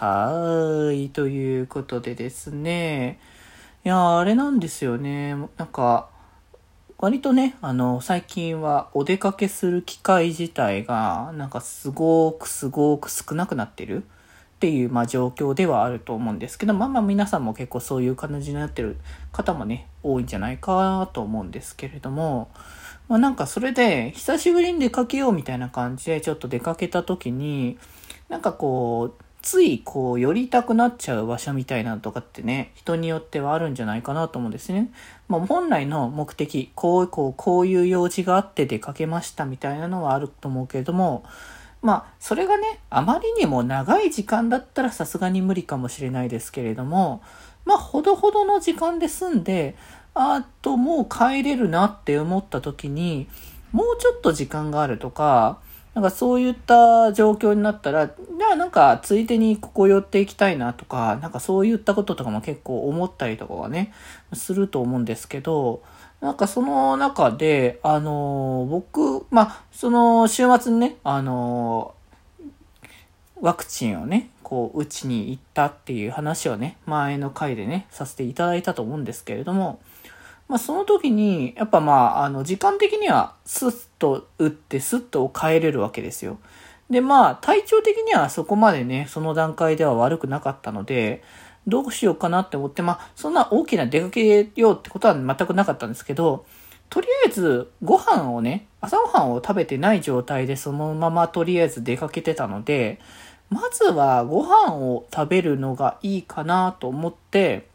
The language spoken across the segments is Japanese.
はーい。ということでですね。いや、あれなんですよね。なんか、割とね、あの、最近はお出かけする機会自体が、なんかすごくすごく少なくなってる。っていう、まあ、状況ではあると思うんですけど、まあまあ皆さんも結構そういう感じになってる方もね、多いんじゃないかと思うんですけれども、まあなんかそれで久しぶりに出かけようみたいな感じでちょっと出かけた時に、なんかこう、ついこう寄りたくなっちゃう場所みたいなのとかってね、人によってはあるんじゃないかなと思うんですね。まあ本来の目的、こうこうこういう用事があって出かけましたみたいなのはあると思うけれども、まあ、それがね、あまりにも長い時間だったらさすがに無理かもしれないですけれども、まあ、ほどほどの時間で済んで、あともう帰れるなって思った時に、もうちょっと時間があるとか、なんかそういった状況になったら、じゃあなんかついでにここ寄っていきたいなとか、なんかそういったこととかも結構思ったりとかはね、すると思うんですけど、なんかその中で、あのー、僕、まあ、その週末にね、あのー、ワクチンをね、こう、打ちに行ったっていう話をね、前の回でね、させていただいたと思うんですけれども、まあ、その時に、やっぱまあ、あの、時間的にはスッと打ってスッと帰れるわけですよ。で、まあ、体調的にはそこまでね、その段階では悪くなかったので、どうしようかなって思って、まあ、そんな大きな出かけようってことは全くなかったんですけど、とりあえずご飯をね、朝ごはんを食べてない状態でそのままとりあえず出かけてたので、まずはご飯を食べるのがいいかなと思って、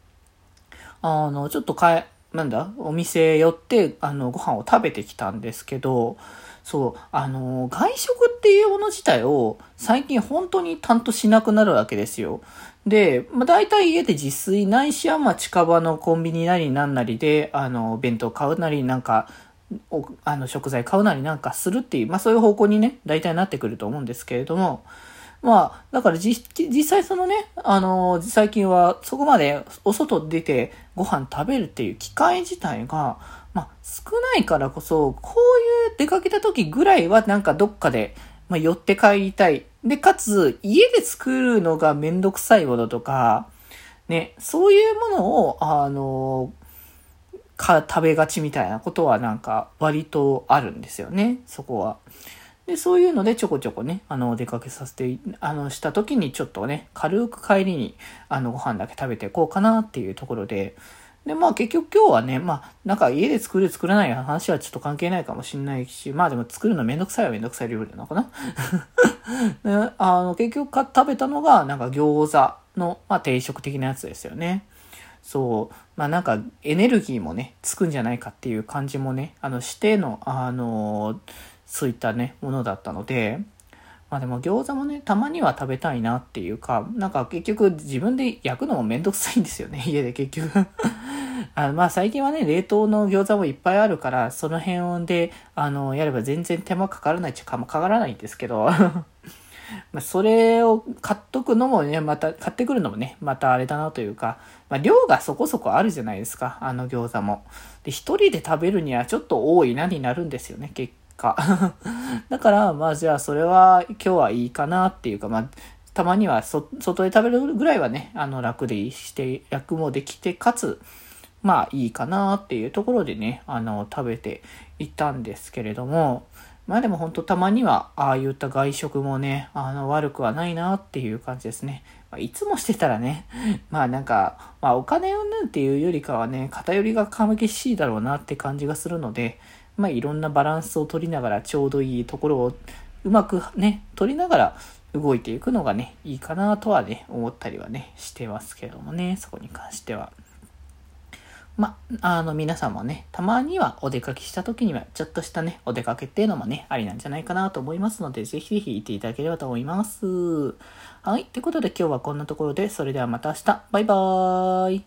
あの、ちょっとかえ、なんだ、お店寄って、あの、ご飯を食べてきたんですけど、そう、あの、外食っていうもの自体を最近本当に担当しなくなるわけですよ。で、まあ、大体家で自炊ないしは、ま、近場のコンビニなりなんなりで、あの、弁当買うなりなんか、おあの、食材買うなりなんかするっていう、まあ、そういう方向にね、大体なってくると思うんですけれども、まあ、だから実際そのね、あの、最近はそこまでお外出てご飯食べるっていう機会自体が、まあ、少ないからこそ、こういう出かけた時ぐらいはなんかどっかで、まあ、寄って帰りたい。で、かつ、家で作るのがめんどくさいものとか、ね、そういうものを、あの、か、食べがちみたいなことはなんか割とあるんですよね、そこは。で、そういうのでちょこちょこね、あの、お出かけさせて、あの、した時にちょっとね、軽く帰りに、あの、ご飯だけ食べていこうかなっていうところで、で、まあ結局今日はね、まあなんか家で作る作らない話はちょっと関係ないかもしれないし、まあでも作るのめんどくさいはめんどくさい料理なのかな あの結局食べたのがなんか餃子の、まあ、定食的なやつですよね。そう。まあなんかエネルギーもね、つくんじゃないかっていう感じもね、あのしての、あの、そういったね、ものだったので、まあでも餃子もね、たまには食べたいなっていうか、なんか結局自分で焼くのもめんどくさいんですよね、家で結局。あまあ最近はね、冷凍の餃子もいっぱいあるから、その辺で、あの、やれば全然手間かからないっちゃかもかからないんですけど。まそれを買っとくのもね、また、買ってくるのもね、またあれだなというか、まあ量がそこそこあるじゃないですか、あの餃子も。で、一人で食べるにはちょっと多いなになるんですよね、結か。だから、まあじゃあそれは今日はいいかなっていうか、まあ、たまには外で食べるぐらいはね、あの楽でして、楽もできて、かつ、まあいいかなっていうところでね、あの、食べていたんですけれども、まあでも本当たまには、ああいった外食もね、あの、悪くはないなっていう感じですね。まあ、いつもしてたらね、まあなんか、まあお金うんぬっていうよりかはね、偏りが激しいだろうなって感じがするので、まあ、いろんなバランスを取りながらちょうどいいところをうまくね、取りながら動いていくのがね、いいかなとはね、思ったりはね、してますけどもね、そこに関しては。ま、あの、皆さんもね、たまにはお出かけした時には、ちょっとしたね、お出かけっていうのもね、ありなんじゃないかなと思いますので、ぜひぜひ行っていただければと思います。はい。ということで今日はこんなところで、それではまた明日。バイバーイ。